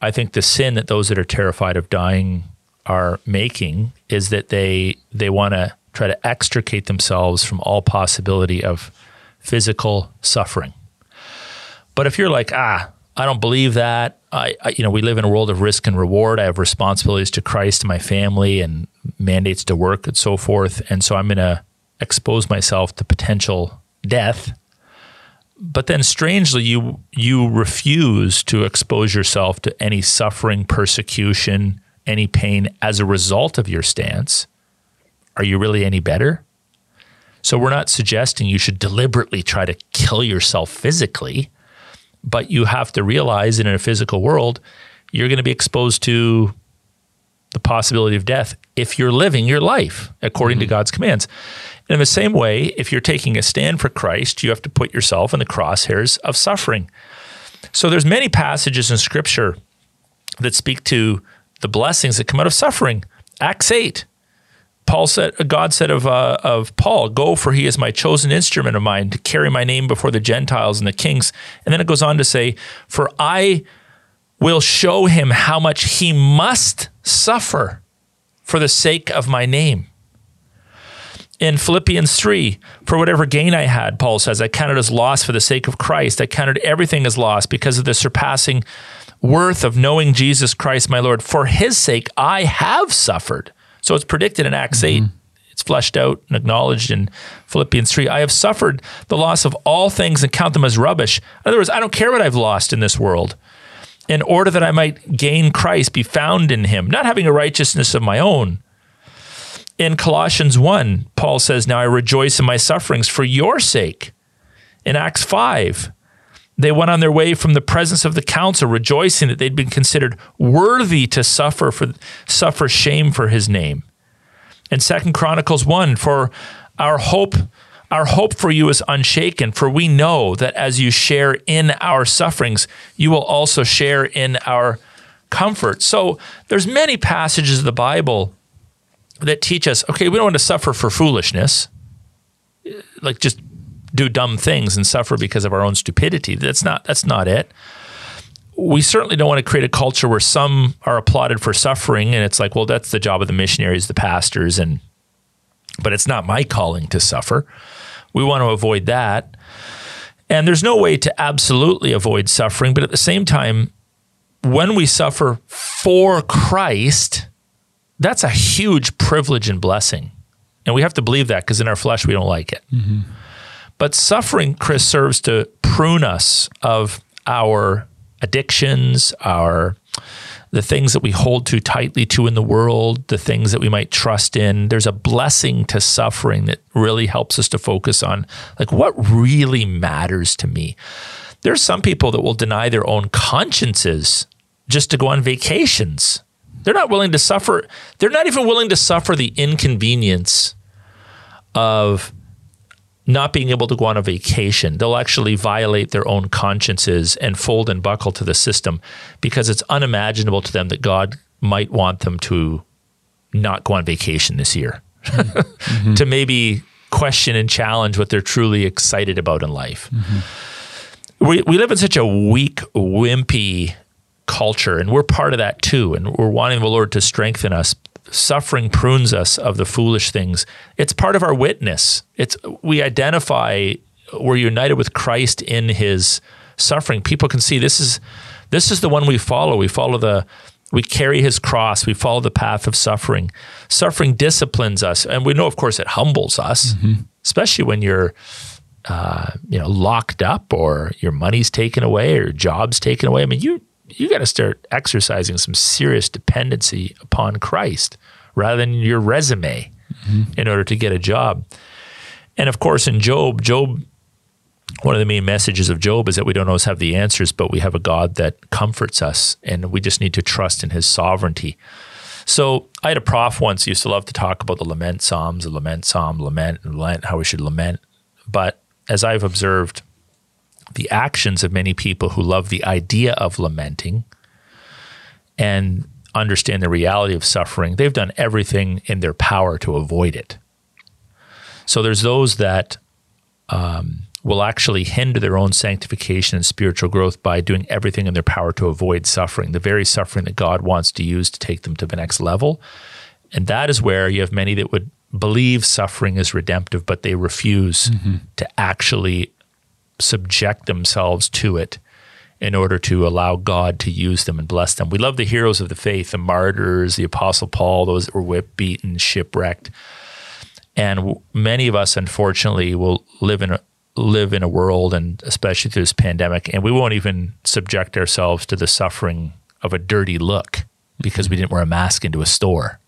I think the sin that those that are terrified of dying are making is that they they want to try to extricate themselves from all possibility of physical suffering. But if you're like, ah, I don't believe that. I, I, you know, we live in a world of risk and reward. I have responsibilities to Christ and my family and mandates to work and so forth. And so I'm going to expose myself to potential death. But then strangely, you, you refuse to expose yourself to any suffering, persecution, any pain as a result of your stance. Are you really any better? So we're not suggesting you should deliberately try to kill yourself physically but you have to realize that in a physical world, you're going to be exposed to the possibility of death if you're living your life according mm-hmm. to God's commands. And in the same way, if you're taking a stand for Christ, you have to put yourself in the crosshairs of suffering. So there's many passages in scripture that speak to the blessings that come out of suffering. Acts 8, Paul said, God said of, uh, of Paul, Go, for he is my chosen instrument of mine to carry my name before the Gentiles and the kings. And then it goes on to say, For I will show him how much he must suffer for the sake of my name. In Philippians 3, for whatever gain I had, Paul says, I counted as loss for the sake of Christ. I counted everything as loss because of the surpassing worth of knowing Jesus Christ, my Lord. For his sake, I have suffered so it's predicted in Acts mm-hmm. 8. It's fleshed out and acknowledged in Philippians 3. I have suffered the loss of all things and count them as rubbish. In other words, I don't care what I've lost in this world in order that I might gain Christ, be found in him, not having a righteousness of my own. In Colossians 1, Paul says, Now I rejoice in my sufferings for your sake. In Acts 5, they went on their way from the presence of the council, rejoicing that they'd been considered worthy to suffer for suffer shame for his name. In Second Chronicles 1, for our hope, our hope for you is unshaken, for we know that as you share in our sufferings, you will also share in our comfort. So there's many passages of the Bible that teach us, okay, we don't want to suffer for foolishness. Like just do dumb things and suffer because of our own stupidity. That's not that's not it. We certainly don't want to create a culture where some are applauded for suffering and it's like, well, that's the job of the missionaries, the pastors and but it's not my calling to suffer. We want to avoid that. And there's no way to absolutely avoid suffering, but at the same time, when we suffer for Christ, that's a huge privilege and blessing. And we have to believe that because in our flesh, we don't like it. Mm-hmm. But suffering, Chris, serves to prune us of our addictions, our the things that we hold too tightly to in the world, the things that we might trust in. There's a blessing to suffering that really helps us to focus on like what really matters to me. There's some people that will deny their own consciences just to go on vacations. They're not willing to suffer. They're not even willing to suffer the inconvenience of not being able to go on a vacation. They'll actually violate their own consciences and fold and buckle to the system because it's unimaginable to them that God might want them to not go on vacation this year, mm-hmm. (laughs) to maybe question and challenge what they're truly excited about in life. Mm-hmm. We, we live in such a weak, wimpy culture, and we're part of that too. And we're wanting the Lord to strengthen us suffering prunes us of the foolish things. It's part of our witness. It's we identify we're united with Christ in his suffering. People can see this is this is the one we follow. We follow the we carry his cross. We follow the path of suffering. Suffering disciplines us, and we know, of course, it humbles us, mm-hmm. especially when you're, uh, you know, locked up or your money's taken away or your job's taken away. I mean, you you got to start exercising some serious dependency upon Christ rather than your resume mm-hmm. in order to get a job. And of course, in Job, Job, one of the main messages of Job is that we don't always have the answers, but we have a God that comforts us, and we just need to trust in His sovereignty. So I had a prof once used to love to talk about the lament psalms, the lament psalm, lament and lament, how we should lament. But as I've observed, the actions of many people who love the idea of lamenting and understand the reality of suffering, they've done everything in their power to avoid it. So there's those that um, will actually hinder their own sanctification and spiritual growth by doing everything in their power to avoid suffering, the very suffering that God wants to use to take them to the next level. And that is where you have many that would believe suffering is redemptive, but they refuse mm-hmm. to actually subject themselves to it in order to allow God to use them and bless them. We love the heroes of the faith, the martyrs, the Apostle Paul, those that were whipped, beaten, shipwrecked. And many of us, unfortunately, will live in a, live in a world, and especially through this pandemic, and we won't even subject ourselves to the suffering of a dirty look because we mm-hmm. didn't wear a mask into a store.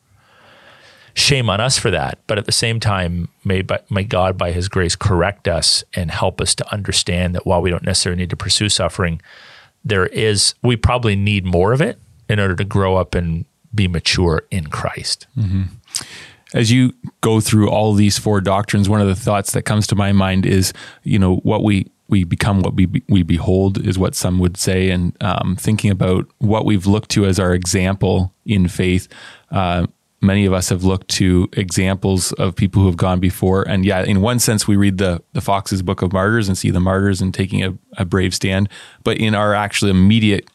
Shame on us for that. But at the same time, may, may God, by His grace, correct us and help us to understand that while we don't necessarily need to pursue suffering, there is, we probably need more of it in order to grow up and be mature in Christ. Mm-hmm as you go through all these four doctrines, one of the thoughts that comes to my mind is, you know, what we we become what we we behold is what some would say, and um, thinking about what we've looked to as our example in faith. Uh, many of us have looked to examples of people who have gone before, and yeah, in one sense, we read the the Fox's Book of Martyrs and see the martyrs and taking a, a brave stand. But in our actually immediate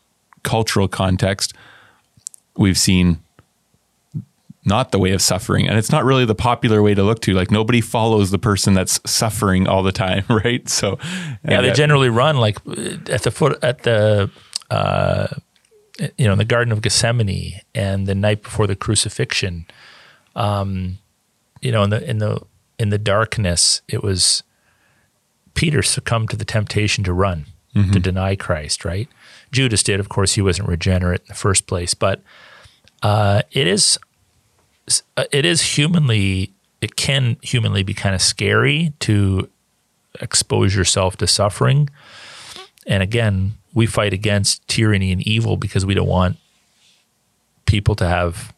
cultural context, we've seen not the way of suffering. And it's not really the popular way to look to. Like nobody follows the person that's suffering all the time (laughs) right? So yeah they generally run like at the foot at the uh, you know in the garden of gethsemane and the night before the crucifixion um, you know in the in the in the darkness it was peter succumbed to the temptation to run mm-hmm. to deny christ right judas did of course he wasn't regenerate in the first place but uh, it is uh, it is humanly it can humanly be kind of scary to expose yourself to suffering. And again, we fight against tyranny and evil because we don't want people to have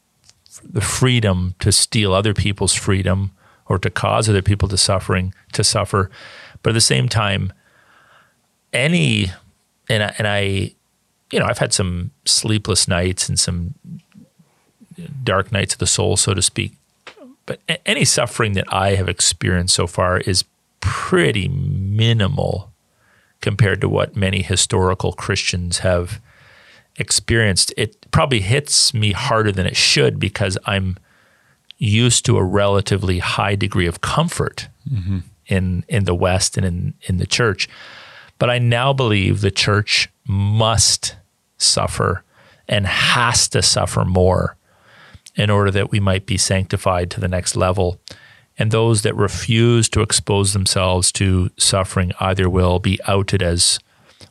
the freedom to steal other people's freedom or to cause other people to suffering to suffer. But at the same time, any and I, and I, you know, I've had some sleepless nights and some dark nights of the soul, so to speak. But any suffering that I have experienced so far is pretty minimal compared to what many historical Christians have experienced. It probably hits me harder than it should because I'm used to a relatively high degree of comfort mm-hmm. in in the West and in in the church. But I now believe the church must suffer and has to suffer more in order that we might be sanctified to the next level. And those that refuse to expose themselves to suffering either will be outed as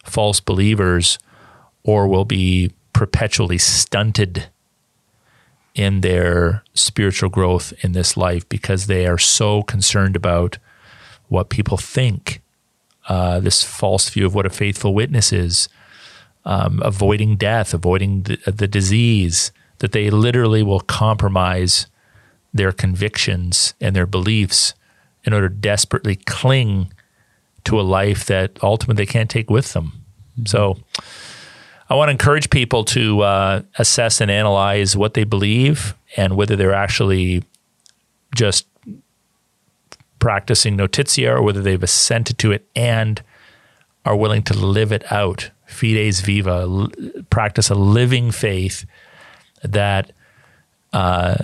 false believers or will be perpetually stunted in their spiritual growth in this life because they are so concerned about what people think, uh, this false view of what a faithful witness is, um, avoiding death, avoiding the, the disease, that they literally will compromise their convictions and their beliefs in order to desperately cling to a life that ultimately they can't take with them. So I want to encourage people to uh, assess and analyze what they believe and whether they're actually just practicing notitia or whether they've assented to it and are willing to live it out. Fides viva, practice a living faith that uh,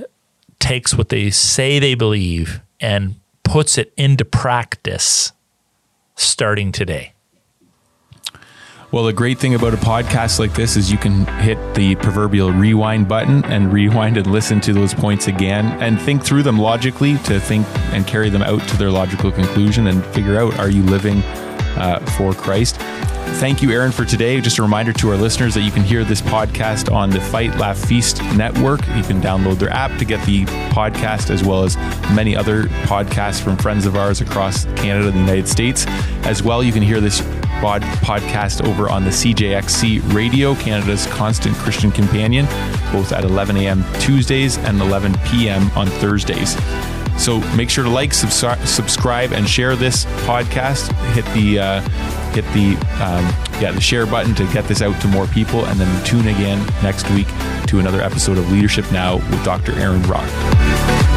takes what they say they believe and puts it into practice starting today. Well, the great thing about a podcast like this is you can hit the proverbial rewind button and rewind and listen to those points again and think through them logically to think and carry them out to their logical conclusion and figure out are you living uh, for Christ? Thank you, Aaron, for today. Just a reminder to our listeners that you can hear this podcast on the Fight Laugh Feast network. You can download their app to get the podcast, as well as many other podcasts from friends of ours across Canada and the United States. As well, you can hear this pod- podcast over on the CJXC Radio, Canada's constant Christian companion, both at 11 a.m. Tuesdays and 11 p.m. on Thursdays. So make sure to like, subscribe, subscribe, and share this podcast. Hit the uh, hit the um, yeah the share button to get this out to more people, and then tune again next week to another episode of Leadership Now with Dr. Aaron Rock.